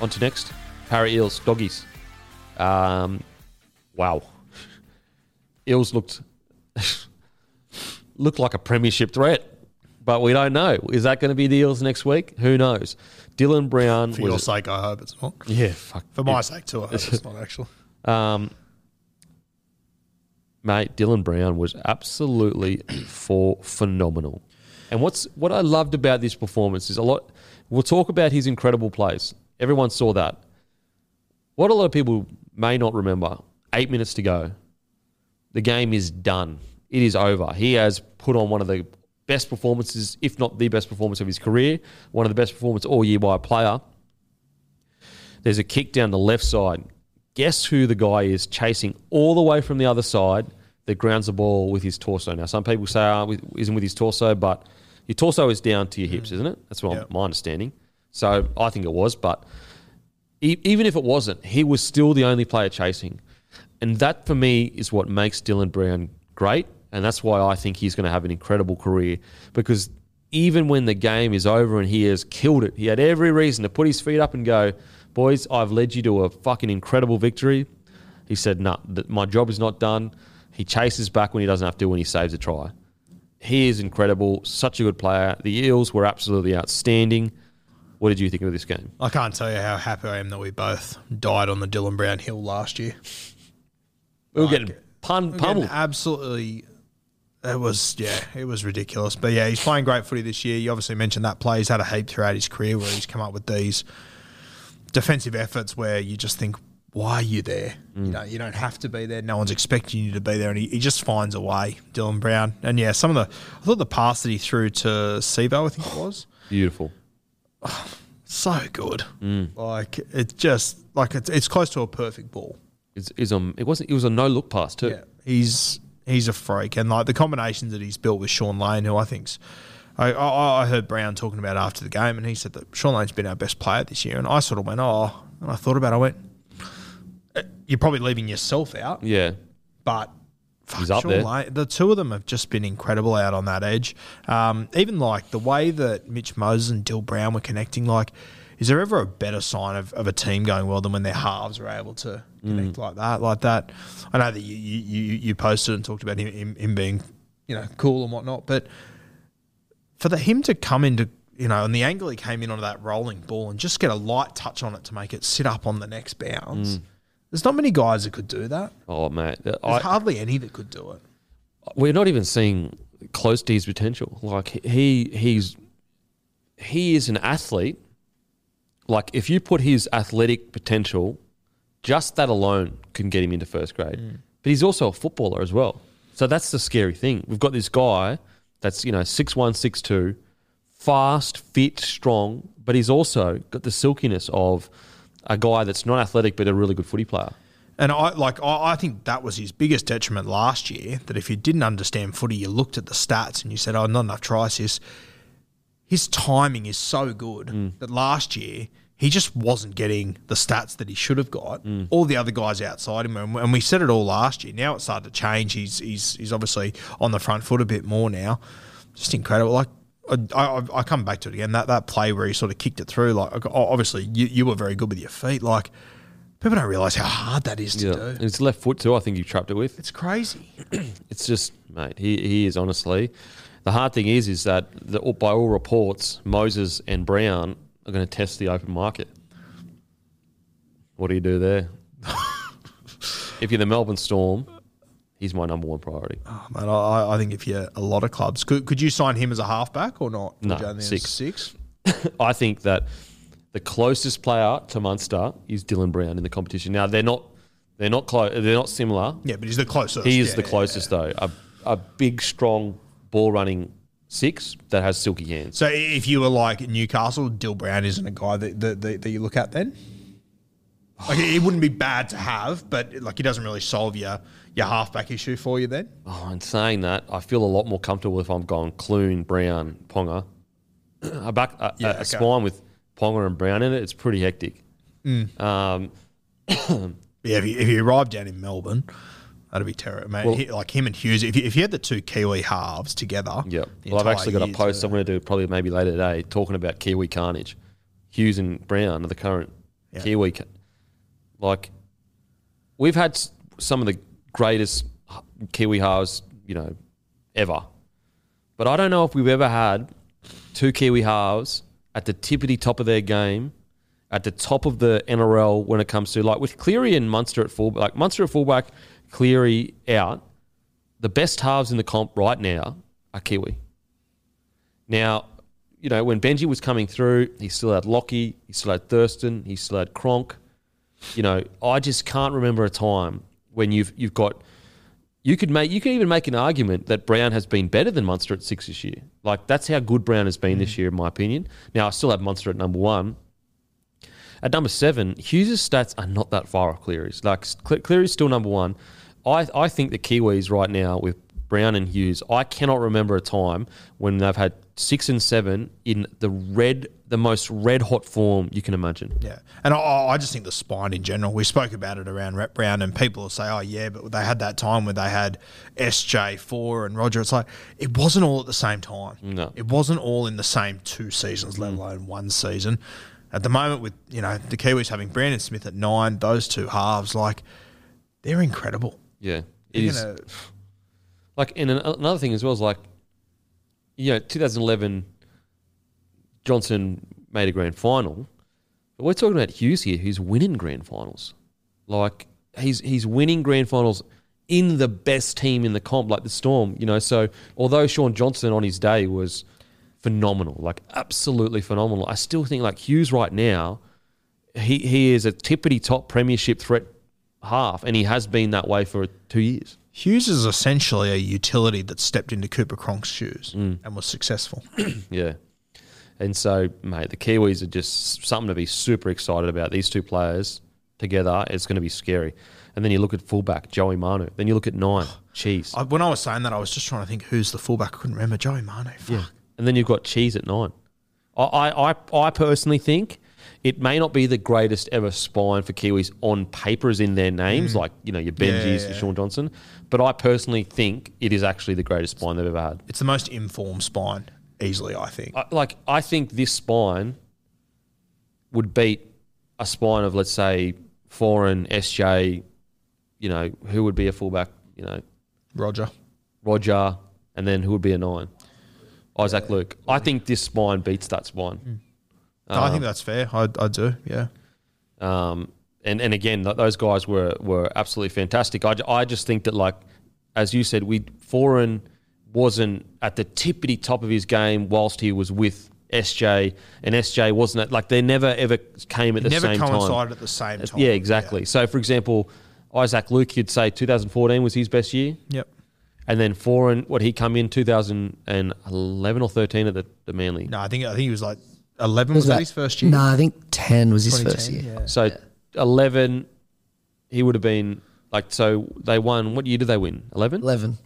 On to next. Parra Eels, doggies. Um, wow. Eels looked looked like a premiership threat, but we don't know. Is that going to be the Eels next week? Who knows? Dylan Brown. For your sake, I hope it's not. Yeah, fuck. For my sake too, I hope it's not actually. Um, mate, Dylan Brown was absolutely for phenomenal. And what's what I loved about this performance is a lot. We'll talk about his incredible plays. Everyone saw that. What a lot of people may not remember: eight minutes to go. The game is done. It is over. He has put on one of the best performances, if not the best performance of his career. One of the best performances all year by a player. There's a kick down the left side. Guess who the guy is chasing all the way from the other side that grounds the ball with his torso? Now, some people say, oh, isn't with his torso, but your torso is down to your hips, isn't it? That's what Yeah. my understanding. So I think it was, but even if it wasn't, he was still the only player chasing. And that for me is what makes Dylan Brown great. And that's why I think he's going to have an incredible career because even when the game is over and he has killed it, he had every reason to put his feet up and go, Boys, I've led you to a fucking incredible victory. He said, No, nah, my job is not done. He chases back when he doesn't have to when he saves a try. He is incredible, such a good player. The Eels were absolutely outstanding. What did you think of this game? I can't tell you how happy I am that we both died on the Dylan Brown hill last year. We were Like, getting pun- pummeled. absolutely. It was yeah, it was ridiculous. But yeah, he's playing great footy this year. You obviously mentioned that play. He's had a heap throughout his career where he's come up with these defensive efforts where you just think, why are you there? Mm. You know, you don't have to be there. No one's expecting you to be there, and he, he just finds a way. Dylan Brown, and yeah, some of the I thought the pass that he threw to Sebo, I think it was, Beautiful. so good. Mm. Like it's just like it's it's close to a perfect ball. It's, it's um, it wasn't. It was a no look pass too. Yeah, he's he's a freak, and like the combinations that he's built with Shaun Lane, who I think's. I, I, I heard Brown talking about after the game, and he said that Shaun Lane's been our best player this year, and I sort of went, oh, and I thought about, it, I went, "Eh, you're probably leaving yourself out, Yeah. but. He's up there. Lane, the two of them have just been incredible out on that edge. Um, even like the way that Mitch Moses and Dill Brown were connecting, like, is there ever a better sign of, of a team going well than when their halves are able to connect Mm. like that? Like that. I know that you you, you, you posted and talked about him, him him being, you know, cool and whatnot, but for the him to come into you know, and the angle he came in onto that rolling ball and just get a light touch on it to make it sit up on the next bounce. Mm. There's not many guys that could do that. Oh mate, There's I, hardly any that could do it. we're not even seeing close to his potential. Like he he's he is an athlete. Like if you put his athletic potential, just that alone can get him into first grade. Mm. But he's also a footballer as well. So that's the scary thing. We've got this guy that's you know six one six two, fast, fit, strong, but he's also got the silkiness of a guy that's not athletic but a really good footy player. And I like I, I think that was his biggest detriment last year. That if you didn't understand footy, you looked at the stats and you said, "Oh, not enough tries." His his timing is so good mm. that last year he just wasn't getting the stats that he should have got. Mm. All the other guys outside him, and, and we said it all last year. Now it's started to change. He's he's he's obviously on the front foot a bit more now. Just incredible. Like I, I, I come back to it again. That that play where he sort of kicked it through. Like obviously you, you were very good with your feet. Like people don't realize how hard that is to Yeah, do. and it's left foot too. I think you trapped it with. It's crazy. It's just, mate. He he is honestly. The hard thing is, is that the, by all reports, Moses and Brown are going to test the open market. What do you do there? if you're the Melbourne Storm, he's my number one priority. Oh, man, I, I think if you're a lot of clubs, could, could you sign him as a halfback or not? No, Would you only have six. Six. I think that the closest player to Munster is Dylan Brown in the competition. Now they're not they're not close. They're not similar. Yeah, but he's the closest. He is Yeah, the yeah, closest though. A, a big, strong ball running six that has silky hands. So if you were like Newcastle, Dill Brown isn't a guy that, that, that, that you look at then? Like it wouldn't be bad to have, but like he doesn't really solve your your halfback issue for you then. Oh, and saying that, I feel a lot more comfortable if I'm going Clune, Brown, Ponga. a back a, Yeah, a, okay. spine with Ponga and Brown in it. It's pretty hectic. Mm. Um, Yeah, if you, if you arrive down in Melbourne, that'd be terrible, man. Well- He- like him and Hughes, if you, if you had the two Kiwi halves together, yeah. Well, I've actually got a post I'm going to do probably maybe later today talking about Kiwi carnage. Hughes and Brown are the current Yeah. Kiwi. Like, we've had some of the greatest Kiwi halves, you know, ever. But I don't know if we've ever had two Kiwi halves at the tippity top of their game, at the top of the NRL when it comes to like with Cleary and Munster at fullback, like Munster at fullback, Cleary out. The best halves in the comp right now are Kiwi. Now, you know, when Benji was coming through, he still had Lockie, he still had Thurston, he still had Cronk. You know, I just can't remember a time when you've you've got you could make you can even make an argument that Brown has been better than Munster at six this year. Like that's how good Brown has been this mm. year, in my opinion. Now I still have Munster at number one. At number seven, Hughes' stats are not that far off Cleary's. Like Cleary's still number one. I I think the Kiwis right now with Brown and Hughes, I cannot remember a time when they've had six and seven in the red, the most red hot form you can imagine. Yeah, and I, I just think the spine in general. We spoke about it around Rep Brown, and people will say, "Oh yeah," but they had that time where they had SJ Foran Roger. It's like it wasn't all at the same time. No. it wasn't all in the same two seasons, let mm. alone one season. At the moment, with you know the Kiwis having Brandon Smith at nine, those two halves, like they're incredible. Yeah, it is. gonna- Like, and an- another thing as well is like, you know, 2011, Johnson made a grand final, but we're talking about Hughes here, who's winning grand finals. Like, he's he's winning grand finals in the best team in the comp, like the Storm. You know, so although Shaun Johnson on his day was phenomenal, like absolutely phenomenal, I still think like Hughes right now, he he is a tippity top premiership threat half, and he has been that way for two years. Hughes is essentially a utility that stepped into Cooper Cronk's shoes Mm. and was successful. Yeah. And so, mate, the Kiwis are just something to be super excited about. These two players together, it's going to be scary. And then you look at fullback, Joey Manu. Then you look at nine, Cheese. I, when I was saying that, I was just trying to think who's the fullback. I couldn't remember. Joey Manu. Fuck. And then you've got Cheese at nine. I, I, I, I personally think it may not be the greatest ever spine for Kiwis on paper as in their names, like, you know, your Benjis, Mm. Yeah, your yeah. Shaun Johnson. But I personally think it is actually the greatest spine they've ever had. It's the most informed spine, easily, I think. I, like I think this spine would beat a spine of let's say Foran SJ. You know who would be a fullback? You know Roger. Roger, and then who would be a nine? Isaac Luke. I think this spine beats that spine. No, I think that's fair. I, I do, yeah. Um, and and again, th- those guys were were absolutely fantastic. I, I just think that like as you said, we Foran wasn't at the tippity top of his game whilst he was with SJ, and SJ wasn't at like they never ever came at the Never same time. Never coincided at the same time. Yeah, exactly. So for example, Isaac Luke, you'd say 2014 was his best year, Yep. and then Foran, what he come in 2011 or 13 at the, the Manly. No, I think I think he was like eleven. Was Was, that that- his first year? No, I think 10 was his first year. yeah. So 11, he would have been like so. They won. What year did they win? Eleven. 11.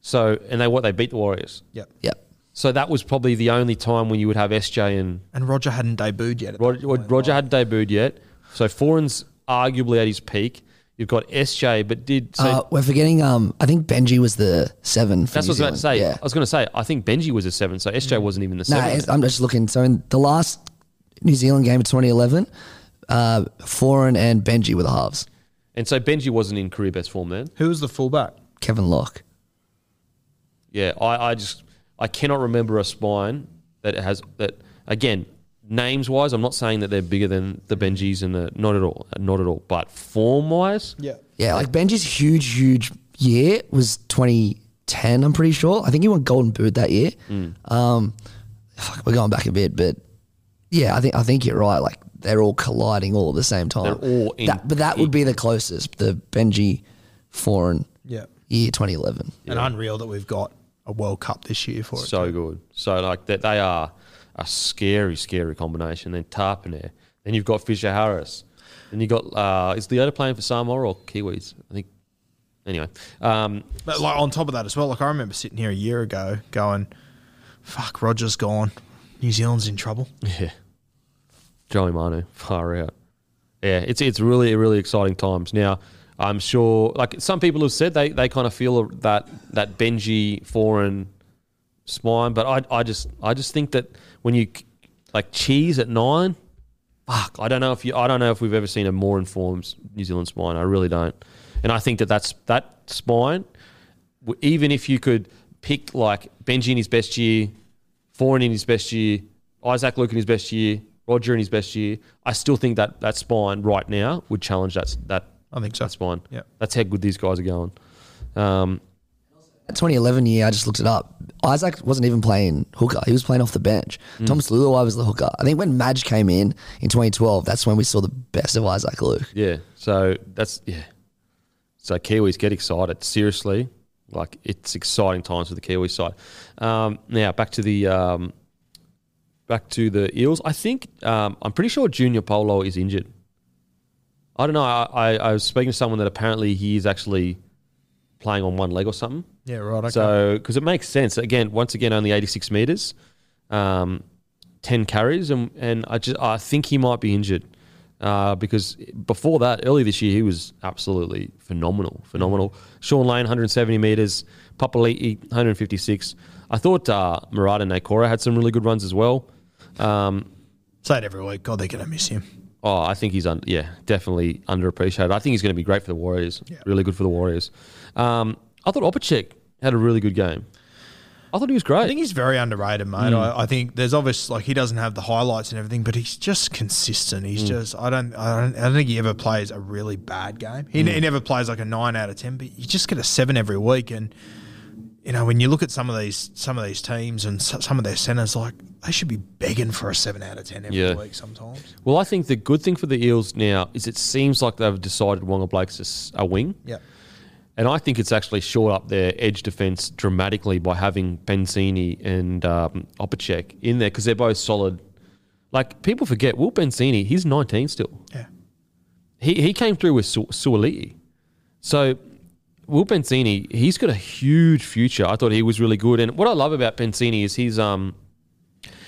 So and they what they beat the Warriors. Yep. Yep. So that was probably the only time when you would have SJ and And Roger hadn't debuted yet. Roger. Roger hadn't debuted yet. So Foran's arguably at his peak. You've got SJ, but did so. uh, we're forgetting. Um, I think Benji was the seven. For that's New what I was about to say. Zealand. I was going to say. I think Benji was a seven, so SJ wasn't even the seven. it's- I'm just looking. So in the last New Zealand game of 2011, uh, Foran and Benji were the halves. and so Benji wasn't in career best form then. Who was the fullback? Kevin Locke. Yeah, I, I just I cannot remember a spine that has that again names wise. I'm not saying that they're bigger than the Benjis and the not at all, not at all. But form wise, Yeah. Yeah, like Benji's huge, huge year was 2010. I'm pretty sure. I think he won Golden Boot that year. Mm. Um, fuck, we're going back a bit, but yeah, I think I think you're right. Like they're all colliding all at the same time. They're all in- That- but that would be the closest. The Benji Foran Yeah. year 2011. And unreal that we've got a World Cup this year for it. so good. So like that they are a scary, scary combination. Then Tapine, then you've got Fisher Harris, then you've got uh, is Leota playing for Samoa or Kiwis? I think. Anyway, um, But like on top of that as well, like I remember sitting here a year ago going, "Fuck, Roger's gone. New Zealand's in trouble." Yeah. Joey Manu, far out. Yeah, it's it's really really exciting times. Now, I'm sure like some people have said they, they kind of feel that that Benji Foran spine, but I I just I just think that when you like cheese at nine, fuck, I don't know if you I don't know if we've ever seen a more informed New Zealand spine. I really don't. And I think that that's that spine even if you could pick like Benji in his best year, Foran in his best year, Isaac Luke in his best year, Roger in his best year, I still think that that spine right now would challenge that that I think so. that spine. Yeah. that's how good these guys are going. Um, 2011 year, I just looked it up. Isaac wasn't even playing hooker; he was playing off the bench. Mm. Thomas Leuluai was the hooker. I think when Madge came in in 2012, that's when we saw the best of Isaac Luke. yeah, so that's yeah. So Kiwis get excited. Seriously, like it's exciting times for the Kiwi side. Um, now back to the um, back to the Eels. I think um, I'm pretty sure Junior Paulo is injured. I don't know. I, I, I was speaking to someone that apparently he is actually playing on one leg or something. Yeah, right. Okay. So because it makes sense. Again, once again, only 86 meters, um, 10 carries, and and I just I think he might be injured uh, because before that, early this year, he was absolutely phenomenal, phenomenal. Shaun Lane, 170 meters, Papali'i, 156. I thought uh, Marata Niukore had some really good runs as well. Um, Say it every week. God, they're gonna miss him. Oh, I think he's un- yeah, definitely underappreciated. I think he's going to be great for the Warriors. Yeah. Really good for the Warriors. Um, I thought Opacic had a really good game. I thought he was great. I think he's very underrated, mate. Hmm. I, I think there's obvious like he doesn't have the highlights and everything, but he's just consistent. He's hmm. just I don't I don't I don't think he ever plays a really bad game. He, he hmm. never plays like a nine out of ten, but you just get a seven every week. And you know when you look at some of these some of these teams and some of their centers, like they should be begging for a seven out of ten every Yeah. week sometimes. well, I think the good thing for the Eels now is it seems like they've decided Waqa Blake's a wing. Yeah. And I think it's actually shored up their edge defense dramatically by having Penisini and um, Opacic in there because they're both solid. Like people forget, Will Penisini, he's 19 still. Yeah. He he came through with Su- Suaalii. So Will Penisini, he's got a huge future. I thought he was really good. And what I love about Penisini is he's um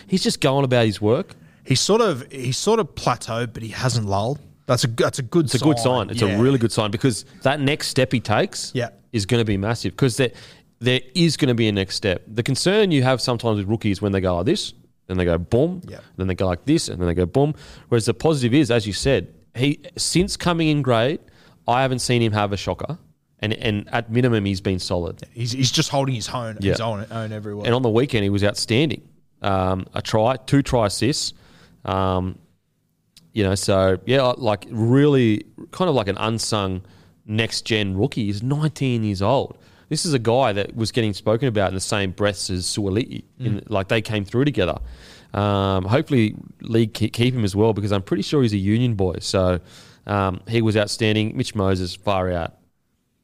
he's just going about his work. He's sort of he's sort of plateaued, but he hasn't lulled. That's a that's a good It's a good sign. It's Yeah. a really good sign because that next step he takes Yeah. is going to be massive because there, there is going to be a next step. The concern you have sometimes with rookies when they go like this, then they go boom, Yeah. then they go like this, and then they go boom. Whereas the positive is, as you said, he since coming in grade, I haven't seen him have a shocker, and and at minimum he's been solid. He's, he's just holding his own yeah. his own own every week. And on the weekend, he was outstanding. Um, a try, two try assists. Um, you know, so yeah, like really kind of like an unsung next gen rookie. He's 19 years old. This is a guy that was getting spoken about in the same breaths as Suaalii. In Like they came through together. Um, hopefully, league keep, keep him as well because I'm pretty sure he's a union boy. So um, he was outstanding. Mitch Moses, far out.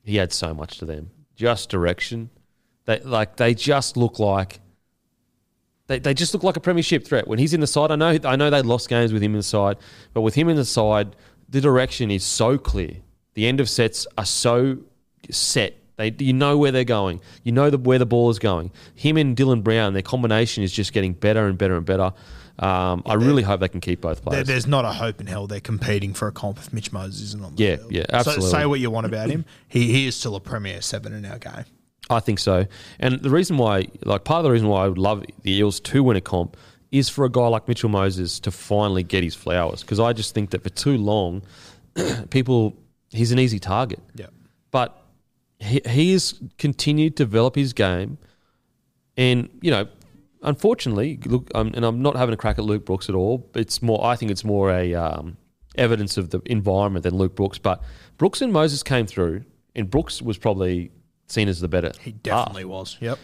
He had so much to them. Just direction. They like they just look like they, they just look like a premiership threat. When he's in the side, I know I know they lost games with him in the side, but with him in the side, the direction is so clear. The end of sets are so set. They, you know where they're going. You know the, where the ball is going. Him and Dylan Brown, their combination is just getting better and better and better. Um, I really hope they can keep both There, players. there's not a hope in hell they're competing for a comp if Mitch Moses isn't on the Yeah, field. yeah, So absolutely. say what you want about him. He, he is still a premier seven in our game. I think so. And the reason why, like, part of the reason why I would love the Eels to win a comp is for a guy like Mitchell Moses to finally get his flowers. Because I just think that for too long, people, he's an easy target. Yeah. But he, he has continued to develop his game. And, you know, unfortunately, look, um, and I'm not having a crack at Luke Brooks at all. It's more, I think it's more a um, evidence of the environment than Luke Brooks. But Brooks and Moses came through, and Brooks was probably seen as the better. He half definitely was. Yep.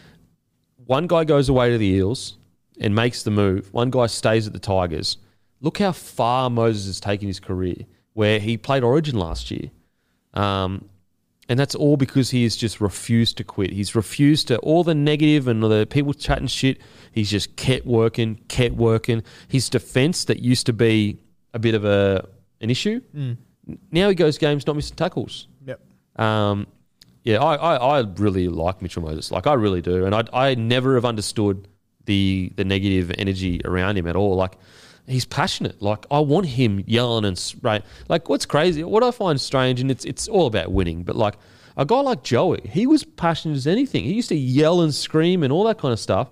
one guy goes away to the Eels and makes the move. One guy stays at the Tigers. Look how far Moses has taken his career, where he played Origin last year. Um, and that's all because he has just refused to quit. He's refused to, all the negative and the people chatting shit, he's just kept working, kept working. His defense that used to be a bit of a an issue, now he goes games not missing tackles. Yep. Um, yeah, I, I, I really like Mitchell Moses. Like I really do, and I I never have understood the the negative energy around him at all. Like he's passionate. Like I want him yelling and right. Like what's crazy? What I find strange, and it's it's all about winning. But like a guy like Joey, he was passionate as anything. He used to yell and scream and all that kind of stuff,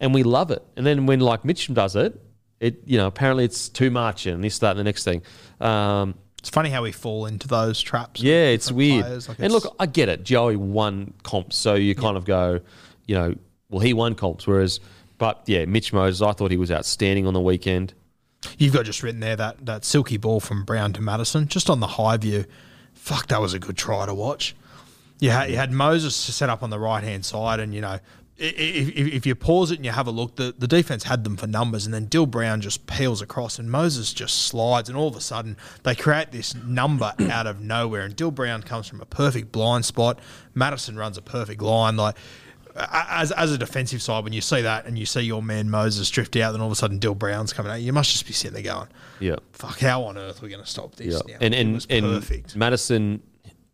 and we love it. And then when like Mitch does it, it you know apparently it's too much and this that and the next thing. Um, It's funny how we fall into those traps. yeah, it's weird. players. Like, and it's- look, I get it. Joey won comps, so you kind of go, you know, well, he won comps. Whereas, but yeah, Mitch Moses, I thought he was outstanding on the weekend. You've got just written there that that silky ball from Brown to Matterson, just on the high view. Fuck, that was a good try to watch. You had, you had Moses set up on the right hand side, and you know, if, if you pause it and you have a look, the, the defense had them for numbers, and then Dill Brown just peels across, and Moses just slides, and all of a sudden they create this number out of nowhere, and Dill Brown comes from a perfect blind spot. Matterson runs a perfect line, like. As, as a defensive side, when you see that and you see your man Moses drift out, then all of a sudden Dill Brown's coming out, you must just be sitting there going, Yeah, fuck, how on earth are we going to stop this? yeah. now? And and and perfect. Matterson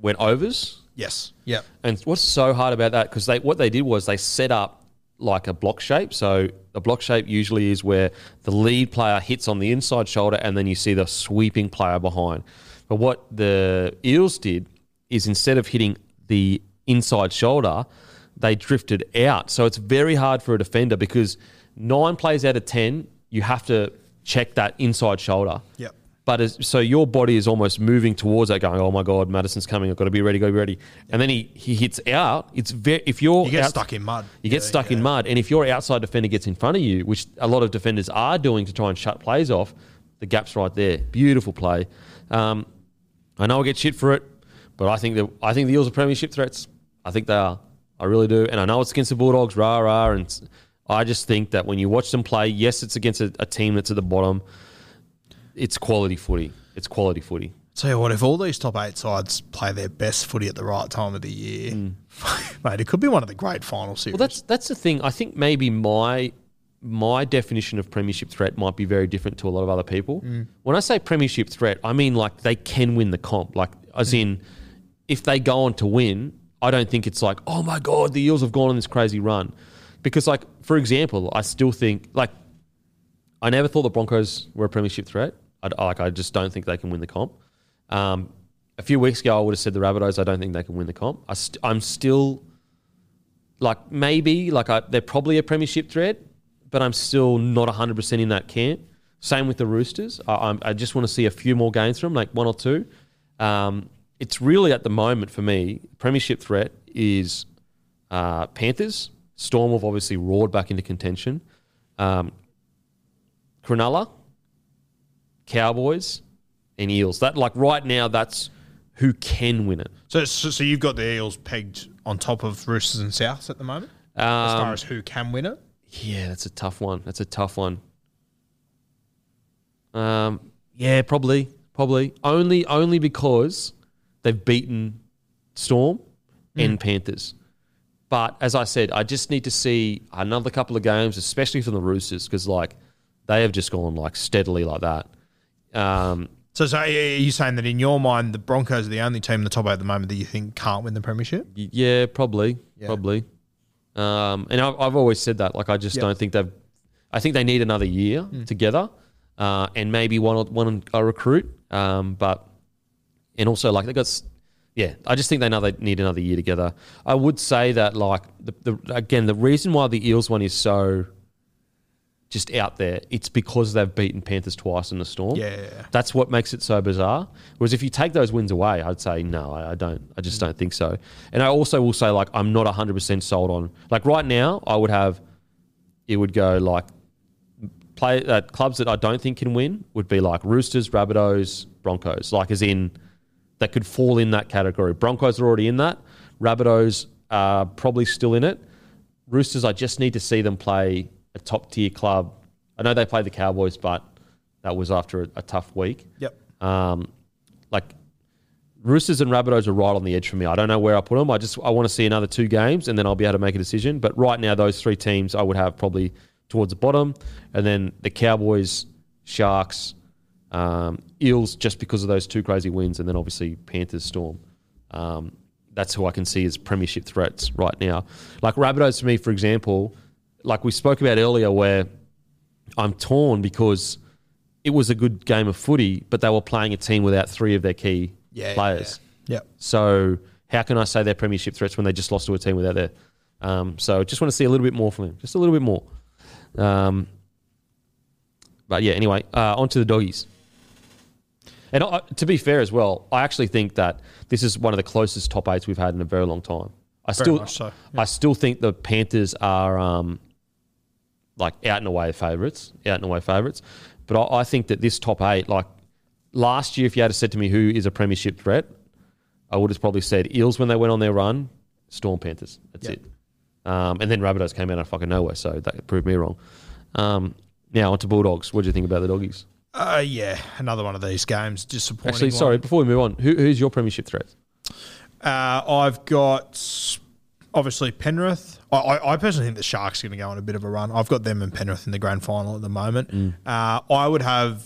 went overs. Yes. Yep. And what's so hard about that? Because they what they did was they set up like a block shape. So a block shape usually is where the lead player hits on the inside shoulder, and then you see the sweeping player behind. But what the Eels did is instead of hitting the inside shoulder, they drifted out. So it's very hard for a defender because nine plays out of ten, you have to check that inside shoulder. Yep. But as, so your body is almost moving towards that, going, "Oh my God, Matterson's coming! I've got to be ready, got to be ready." And then he he hits out. It's very if you're You get out- stuck in mud. You get Yeah, stuck in mud, and if your outside defender gets in front of you, which a lot of defenders are doing to try and shut plays off, the gap's right there. Beautiful play. Um, I know I get shit for it, but I think that I think the Eels are premiership threats. I think they are. I really do. And I know it's against the Bulldogs, rah rah. And I just think that when you watch them play, yes, it's against a, a team that's at the bottom. It's quality footy. It's quality footy. Tell you what, if all these top eight sides play their best footy at the right time of the year, mate, it could be one of the great final series. Mm. Well, that's that's the thing. I think maybe my my definition of premiership threat might be very different to a lot of other people. When I say premiership threat, I mean like they can win the comp. Like as in, if they go on to win, I don't think it's like, oh my god, the Eels have gone on this crazy run. Because like for example, I still think like I never thought the Broncos were a premiership threat. I, like I just don't think they can win the comp. Um, a few weeks ago, I would have said the Rabbitohs. I don't think they can win the comp. I st- I'm still like maybe like I, they're probably a premiership threat, but I'm still not 100 percent in that camp. Same with the Roosters. I, I just want to see a few more games from them, like one or two. Um, it's really at the moment for me, premiership threat is uh, Panthers. Storm have obviously roared back into contention. Um, Cronulla, Cowboys, and Eels. That like right now, that's who can win it. so, so, so you've got the Eels pegged on top of Roosters and Souths at the moment, as far Um, as who can win it. Yeah, that's a tough one. That's a tough one. Um, yeah, probably, probably only only because they've beaten Storm and Panthers. But as I said, I just need to see another couple of games, especially from the Roosters, because like they have just gone like steadily like that. Um, So, so are you saying that in your mind, the Broncos are the only team in the top eight at the moment that you think can't win the premiership? Yeah, probably, Yeah. probably. Um, and I've, I've always said that. Like, I just Yep. don't think they've. I think they need another year together, uh, and maybe one one a recruit. Um, but and also like they got. Yeah, I just think they know they need another year together. I would say that like the, the again the reason why the Eels one is so just out there, it's because they've beaten Panthers twice in the Storm. Yeah. That's what makes it so bizarre. Whereas if you take those wins away, I'd say no, I, I don't. I just don't think so. And I also will say like I'm not 100 percent sold on like right now. I would have it would go like play uh, clubs that I don't think can win would be like Roosters, Rabbitohs, Broncos. Like as in that could fall in that category. Broncos are already in that. Rabbitohs are probably still in it. Roosters, I just need to see them play a top tier club. I know they played the Cowboys, but that was after a, a tough week. Yep. Um, like Roosters and Rabbitohs are right on the edge for me. I don't know where I put them. I just I want to see another two games and then I'll be able to make a decision. But right now, those three teams I would have probably towards the bottom, and then the Cowboys, Sharks, um, Eels, just because of those two crazy wins, and then obviously Panthers, Storm. Um, that's who I can see as premiership threats right now. Like Rabbitohs to me, for example, like we spoke about earlier, where I'm torn because it was a good game of footy, but they were playing a team without three of their key Yeah, players. Yeah. Yep. So how can I say they're premiership threats when they just lost to a team without their? Um, so just want to see a little bit more from them, just a little bit more. Um, but yeah, anyway, uh, on to the doggies. And I, to be fair as well, I actually think that this is one of the closest top eights we've had in a very long time. I still, much so, I still think the Panthers are um, like out and away favourites, out and away favourites. But I, I think that this top eight, like last year, if you had said to me who is a premiership threat, I would have probably said Eels when they went on their run, Storm Panthers. That's Yep. it. Um, and then Rabbitohs came out of fucking nowhere, so that proved me wrong. Um, now on to Bulldogs. What do you think about the doggies? Uh, yeah, another one of these games. Disappointing. Actually, one. sorry, before we move on, who, who's your premiership threat? Uh, I've got obviously Penrith. I, I, personally think the Sharks are going to go on a bit of a run. I've got them and Penrith in the grand final at the moment. Mm. Uh, I would have,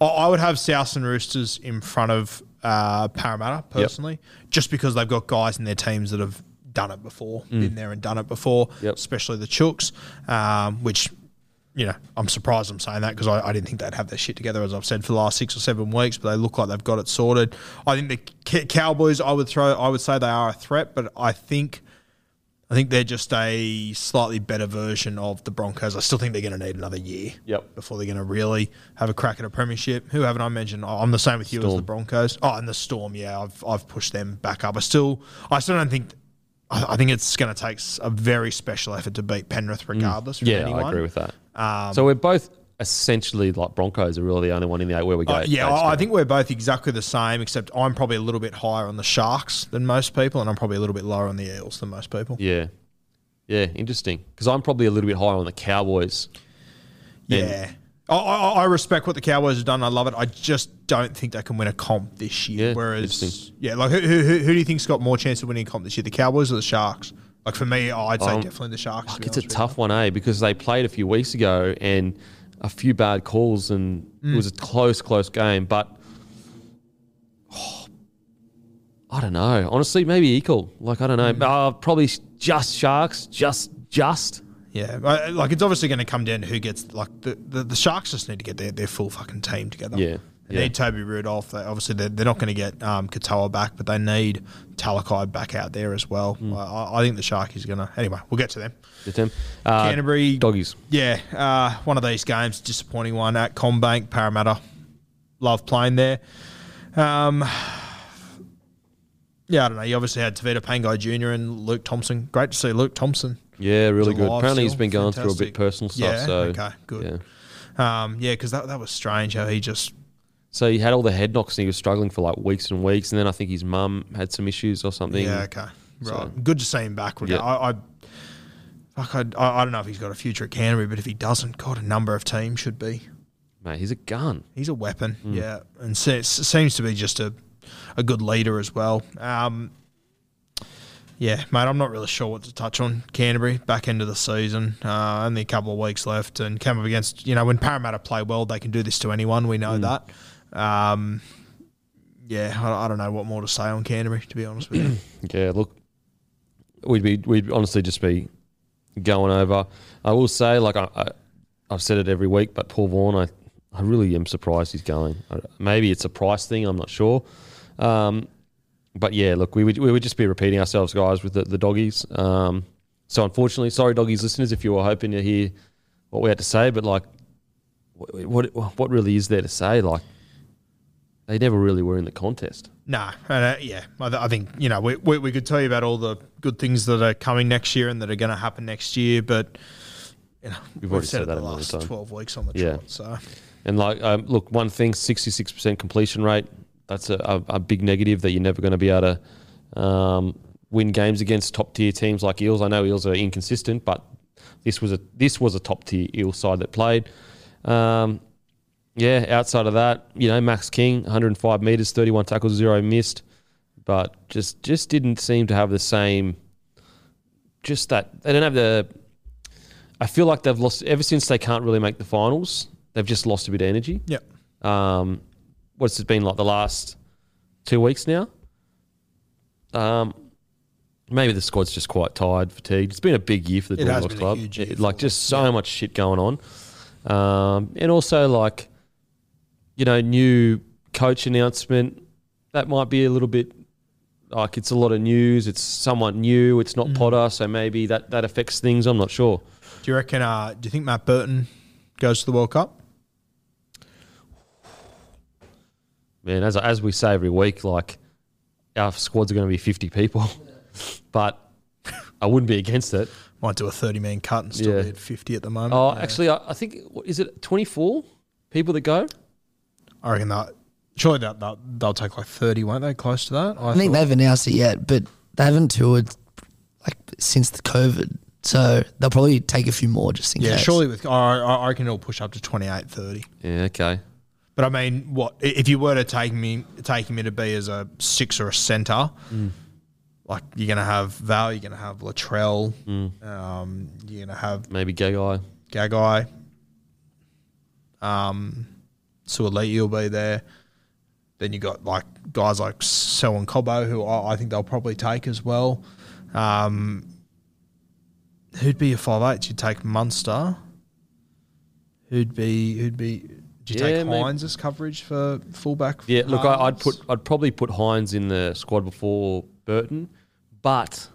I, would have South and Roosters in front of uh, Parramatta personally, just because they've got guys in their teams that have done it before, been there and done it before. Mm. Yep. Especially the Chooks, um, which. You know, I'm surprised I'm saying that because I, I didn't think they'd have their shit together, as I've said for the last six or seven weeks. But they look like they've got it sorted. I think the Cowboys, I would throw, I would say they are a threat, but I think I think they're just a slightly better version of the Broncos. I still think they're going to need another year Yep. before they're going to really have a crack at a premiership. Who haven't I mentioned? Oh, I'm the same with you as the Broncos. Oh, and the Storm. Yeah, I've I've pushed them back up. I still I still don't think. I I think it's going to take a very special effort to beat Penrith, regardless. Mm. Yeah, anyone. I agree with that. Um, so we're both essentially like Broncos are really the only one in the eight where we go. Uh, yeah, I, I think we're both exactly the same, except I'm probably a little bit higher on the Sharks than most people, and I'm probably a little bit lower on the Eels than most people. Yeah, yeah, interesting. Because I'm probably a little bit higher on the Cowboys. Yeah. I, I, I respect what the Cowboys have done. I love it. I just don't think they can win a comp this year. Yeah, Whereas, interesting. yeah, like who, who, who do you think's got more chance of winning a comp this year, the Cowboys or the Sharks? Like for me, I'd say Um, definitely the Sharks. be It's a tough one, eh? Because they played a few weeks ago and a few bad calls, and Mm. it was a close, close game. But oh, I don't know. Honestly, maybe equal. Like I don't know. Mm. Uh, probably just Sharks. Just, just. Yeah, like it's obviously going to come down to who gets like the, the, the Sharks just need to get their, their full fucking team together. Yeah, They need Toby Rudolf. They, obviously, they're, they're not going to get um, Katoa back, but they need Talakai back out there as well. Hmm. I, I think the Sharkies are going to. Anyway, we'll get to them. Get them. Uh, Canterbury doggies. Yeah, uh, one of these games, disappointing one at CommBank, Parramatta. Love playing there. Um, yeah, I don't know. You obviously had Tevita Pangai Jr. and Luke Thompson. Great to see Luke Thompson. Yeah, really good. Apparently, he's been going through a Fantastic. bit personal stuff. Yeah, so okay, good. Yeah. Um, yeah, because that, that was strange how he just. So he had all the head knocks and he was struggling for like weeks and weeks, and then I think his mum had some issues or something. Yeah, okay. Right. So- Good to see him back. Yeah. I, I, I, I I don't know if he's got a future at Canterbury, but if he doesn't, God, a number of teams should be. Mate, he's a gun. He's a weapon, Mm. yeah, and se- seems to be just a, a good leader as well. Um, yeah, mate, I'm not really sure what to touch on Canterbury back end of the season. Uh, only a couple of weeks left, and came up against you know when Parramatta play well, they can do this to anyone. We Mm. know that. Um, yeah, I, I don't know what more to say on Canterbury, to be honest with you. Yeah, look, we'd be we'd honestly just be going over. I will say, like I, I I've said it every week, but Paul Vaughan, I I really am surprised he's going. Maybe it's a price thing. I'm not sure. Um, but yeah, look, we would we would just be repeating ourselves, guys, with the, the doggies. Um, so unfortunately, sorry, doggies listeners, if you were hoping to hear what we had to say, but like, what what, what really is there to say? Like, they never really were in the contest. No, and, uh, yeah, I, th- I think you know we, we we could tell you about all the good things that are coming next year and that are going to happen next year, but you know We've already said it that the last times. twelve weeks on the Yeah. trot. So And like, um, look, one thing, sixty-six percent completion rate. That's a, a, a big negative that you're never going to be able to um, win games against top-tier teams like Eels. I know Eels are inconsistent, but this was a this was a top-tier Eels side that played. Um, yeah, outside of that, you know, Max King, 105 meters, 31 tackles, zero missed, but just just didn't seem to have the same. Just that they don't have the. I feel like they've lost ever since they can't really make the finals. They've just lost a bit of energy. yeah, Um, what's it been like the last two weeks now? Um, maybe the squad's just quite tired, fatigued. It's been a big year for the It has Bulldogs a club. huge year It- for like just so much shit going on, um, and also like you know new coach announcement. That might be a little bit like it's a lot of news. It's somewhat new. It's Mm. not Potter, so maybe that that affects things. I'm not sure. do you reckon? Uh, do you think Matt Burton goes to the World Cup? man, as as we say every week, like our squads are going to be fifty people, but I wouldn't be against it. Might do a thirty man cut and still Yeah. be at fifty at the moment. Oh, Yeah. actually, I, I think what, is it twenty four people that go? I reckon that surely that they'll, they'll take like thirty, won't they? Close to that. I think thought. they've announced it yet, but they haven't toured like since the COVID. So they'll probably take a few more just in Yeah, case. surely with I, I I reckon it'll push up to 28, 30. Yeah, okay. But I mean, what if you were to take me taking me to be as a six or a centre? Mm. Like you're gonna have Val, you're gonna have Latrell, Mm. um, you're gonna have Maybe Gagai. Gagai, um, Suaalii will be there. Then you got like guys like Sel and Cobbo, who I, I think they'll probably take as well. Um, who'd be a five eight? You'd take Munster. Who'd be who'd be? Do you Yeah, take Hynes as coverage for fullback? Yeah, look, I, I'd put I'd probably put Hynes in the squad before Burton, but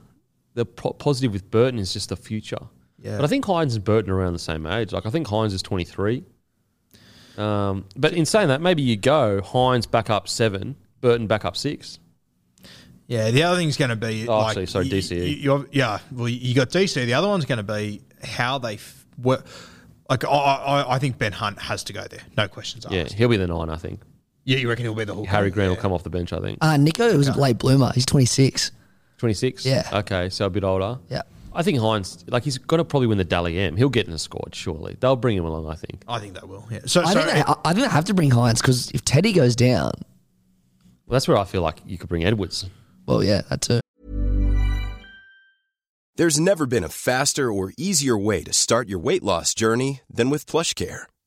the pro- positive with Burton is just the future. Yeah. But I think Hynes and Burton are around the same age. Like I think Hynes is twenty three. Um, but in saying that, maybe you go Hynes back up seven, Burton back up six. Yeah, the other thing's going to be. Oh, like, actually, sorry, you- DCE. you- yeah, well, you got DC. The other one's going to be how they f- work. Like, I, I, I think Ben Hunt has to go there. No questions asked. Yeah, he'll be the nine, I think. Yeah, you reckon he'll be the hooker? Harry Grant yeah. will come off the bench, I think. Uh, Nico it was a late bloomer. He's 26. Twenty six. Yeah. Okay, so a bit older. Yeah. I think Hynes, like he's going to probably win the Dally M. He'll get in the squad, surely. They'll bring him along, I think. I think they will. Yeah. So, I, so think they, I, I think they have to bring Hynes because if Teddy goes down, Well, that's where I feel like you could bring Edwards. well, yeah, that too. There's never been a faster or easier way to start your weight loss journey than with PlushCare.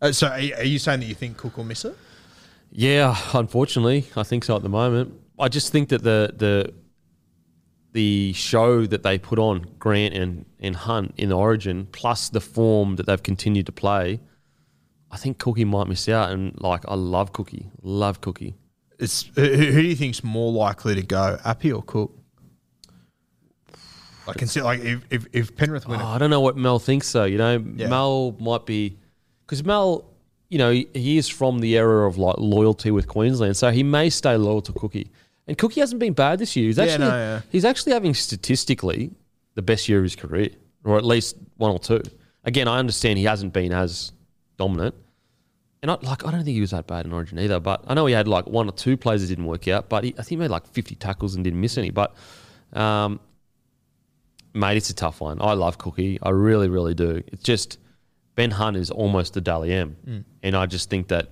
Uh, so are, you- are you saying that you think Cook will miss it? Yeah, unfortunately, I think so at the moment. I just think that the the the show that they put on Grant and, and Hunt in Origin, plus the form that they've continued to play, I think Cookie might miss out. And like, I love Cookie, love Cookie. It's who, who do you think's more likely to go, Api or Cook? I can see like if if, if Penrith win Oh, I don't know what Mal thinks though. You know, Yeah. Mal might be because Mal, you know, he, is from the era of like loyalty with Queensland, so he may stay loyal to Cookie. And Cookie hasn't been bad this year. He's Yeah, actually no, yeah. he's actually having statistically the best year of his career, or at least one or two. Again, I understand he hasn't been as dominant, and I, like I don't think he was that bad in Origin either. But I know he had like one or two plays that didn't work out. But he, I think he made like 50 tackles and didn't miss any. But um, mate, it's a tough one. I love Cookie. I really, really do. It's just Ben Hunt is almost a Dally M, and I just think that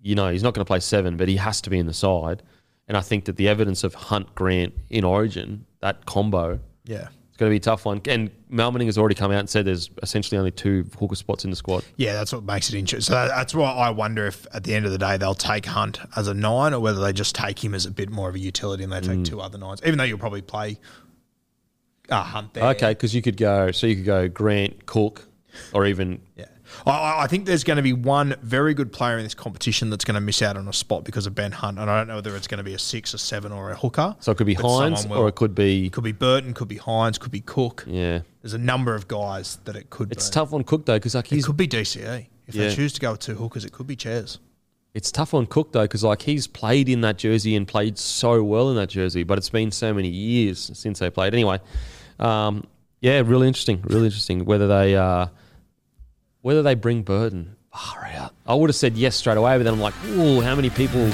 you know he's not going to play seven, but he has to be in the side. And I think that the evidence of Hunt Grant in Origin, that combo, Yeah. it's going to be a tough one. And Mal Meninga has already come out and said there's essentially only two hooker spots in the squad. Yeah, that's what makes it interesting. So that's why I wonder if at the end of the day they'll take Hunt as a nine or whether they just take him as a bit more of a utility and they take two other nines, even though you'll probably play uh, Hunt there. Okay, because you could go, so you could go Grant, Cook, or even Yeah. I- think there's going to be one very good player in this competition that's going to miss out on a spot because of Ben Hunt. And I don't know whether it's going to be a six, a seven, or a hooker. so it could be but Hynes someone will. or it could be It could be Burton, could be Hynes, could be Cook. yeah. There's a number of guys that it could It's be. tough on Cook though because like It he's could be DCE. If Yeah. they choose to go with two hookers, it could be Chairs. it's tough on Cook though because like he's played in that jersey and played so well in that jersey, but it's been so many years since they played. Anyway, um, yeah, really interesting, really interesting whether they uh, whether they bring Burton Far out. I would have said yes straight away, but then I'm like, ooh, how many people